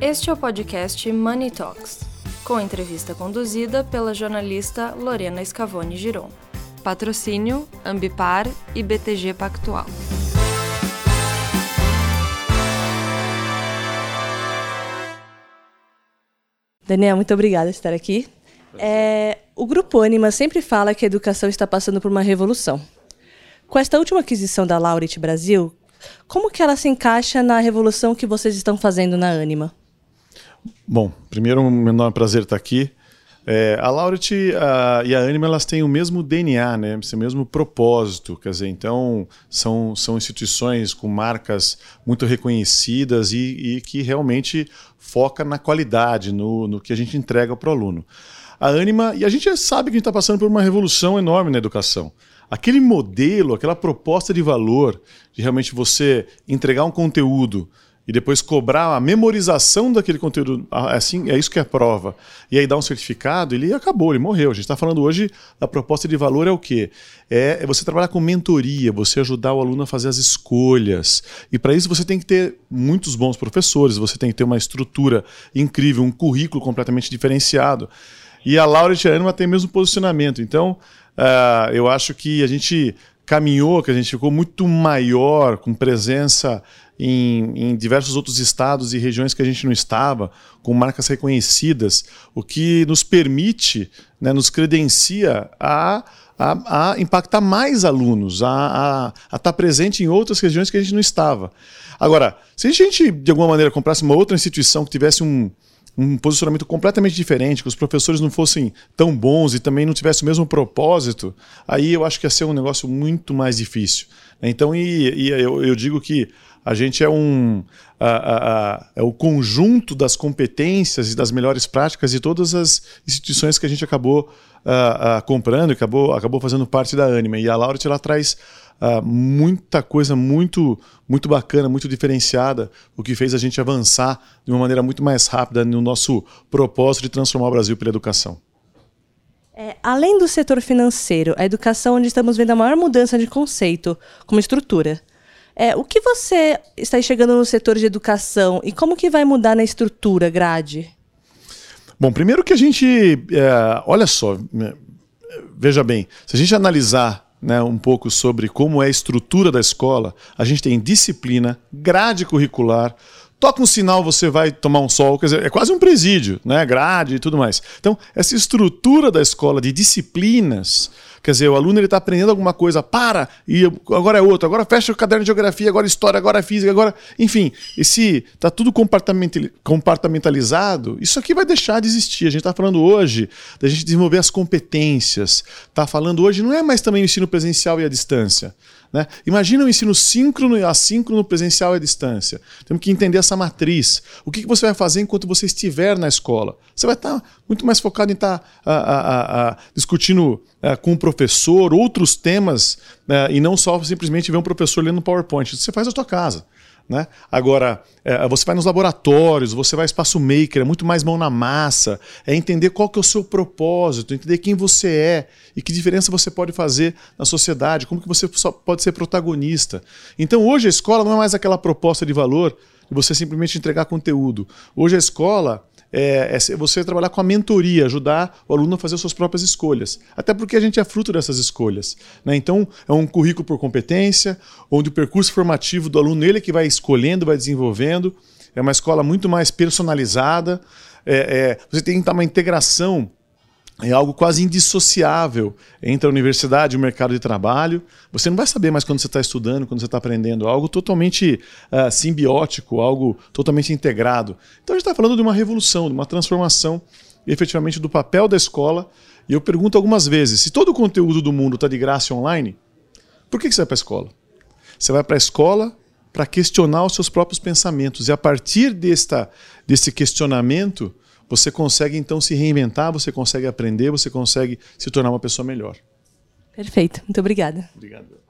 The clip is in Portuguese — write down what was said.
Este é o podcast Money Talks, com entrevista conduzida pela jornalista Lorena Scavone Giron. Patrocínio Ambipar e BTG Pactual. Daniel, muito obrigada por estar aqui. É, o Grupo Anima sempre fala que a educação está passando por uma revolução. Com esta última aquisição da Laureate Brasil, como que ela se encaixa na revolução que vocês estão fazendo na Anima? Bom, primeiro um enorme prazer estar aqui. É, a Laureate e a Anima elas têm o mesmo DNA, né? o mesmo propósito. Quer dizer, então são, são instituições com marcas muito reconhecidas e, e que realmente foca na qualidade, no, no que a gente entrega para o aluno. A Anima, e a gente sabe que a gente está passando por uma revolução enorme na educação. Aquele modelo, aquela proposta de valor, de realmente você entregar um conteúdo e depois cobrar a memorização daquele conteúdo, assim, é isso que é prova, e aí dar um certificado, ele acabou, ele morreu. A gente está falando hoje da proposta de valor é o quê? É, é você trabalhar com mentoria, você ajudar o aluno a fazer as escolhas. E para isso você tem que ter muitos bons professores, você tem que ter uma estrutura incrível, um currículo completamente diferenciado. E a Laura a Anima têm o mesmo posicionamento. Então, uh, eu acho que a gente caminhou, que a gente ficou muito maior, com presença em, em, diversos outros estados e regiões que a gente não estava, com marcas reconhecidas, o que nos permite, né, nos credencia a, a, a, impactar mais alunos, a, a, estar presente em outras regiões que a gente não estava. Agora, se a gente, de alguma maneira, comprasse uma outra instituição que tivesse um, um posicionamento completamente diferente, que os professores não fossem tão bons e também não tivessem o mesmo propósito, aí eu acho que ia ser um negócio muito mais difícil. Então, e, e eu, eu digo que a gente é um a, a, a, é o conjunto das competências e das melhores práticas de todas as instituições que a gente acabou comprando e acabou, acabou fazendo parte da Anima. E a Lauret ela traz muita coisa muito muito bacana, muito diferenciada, o que fez a gente avançar de uma maneira muito mais rápida no nosso propósito de transformar o Brasil pela educação. É, além do setor financeiro, a educação onde estamos vendo a maior mudança de conceito, como estrutura. É, o que você está enxergando no setor de educação e como que vai mudar na estrutura, grade? Bom, primeiro que a gente, é, olha só, veja bem, se a gente analisar né, um pouco sobre como é a estrutura da escola, a gente tem disciplina, grade curricular, toca um sinal, você vai tomar um sol, quer dizer, é quase um presídio, né, grade e tudo mais. Então, essa estrutura da escola de disciplinas Quer dizer, o aluno está aprendendo alguma coisa, para, e agora é outro, agora fecha o caderno de geografia, agora história, agora física, agora. Enfim, esse está tudo compartamentalizado, isso aqui vai deixar de existir. A gente está falando hoje da gente desenvolver as competências. Está falando hoje, não é mais também o ensino presencial e a distância. Né? Imagina o ensino síncrono e assíncrono presencial e à distância. Temos que entender essa matriz. O que, você vai fazer enquanto você estiver na escola? Você vai estar muito mais focado em estar a, discutindo eh, com o professor outros temas eh, e não só simplesmente ver um professor lendo no PowerPoint. Você faz na sua casa. Né? Agora, é, você vai nos laboratórios, você vai espaço maker, é muito mais mão na massa, é entender qual que é o seu propósito, entender quem você é e que diferença você pode fazer na sociedade, como que você pode ser protagonista. Então hoje a escola não é mais aquela proposta de valor de você simplesmente entregar conteúdo. Hoje a escola é, é, você trabalhar com a mentoria, ajudar o aluno a fazer suas próprias escolhas. Até porque a gente é fruto dessas escolhas. Né? Então, é um currículo por competência, onde o percurso formativo do aluno ele que vai escolhendo, vai desenvolvendo. É uma escola muito mais personalizada. É, é, você tem que estar uma integração é algo quase indissociável entre a universidade e o mercado de trabalho. Você não vai saber mais quando você está estudando, quando você está aprendendo. É algo totalmente uh, simbiótico, algo totalmente integrado. Então a gente está falando de uma revolução, de uma transformação efetivamente do papel da escola. E eu pergunto algumas vezes: se todo o conteúdo do mundo está de graça online, por que você vai para a escola? Você vai para a escola para questionar os seus próprios pensamentos. E a partir desta, desse questionamento, você consegue então se reinventar, você consegue aprender, você consegue se tornar uma pessoa melhor. Perfeito. Muito obrigada. Obrigado.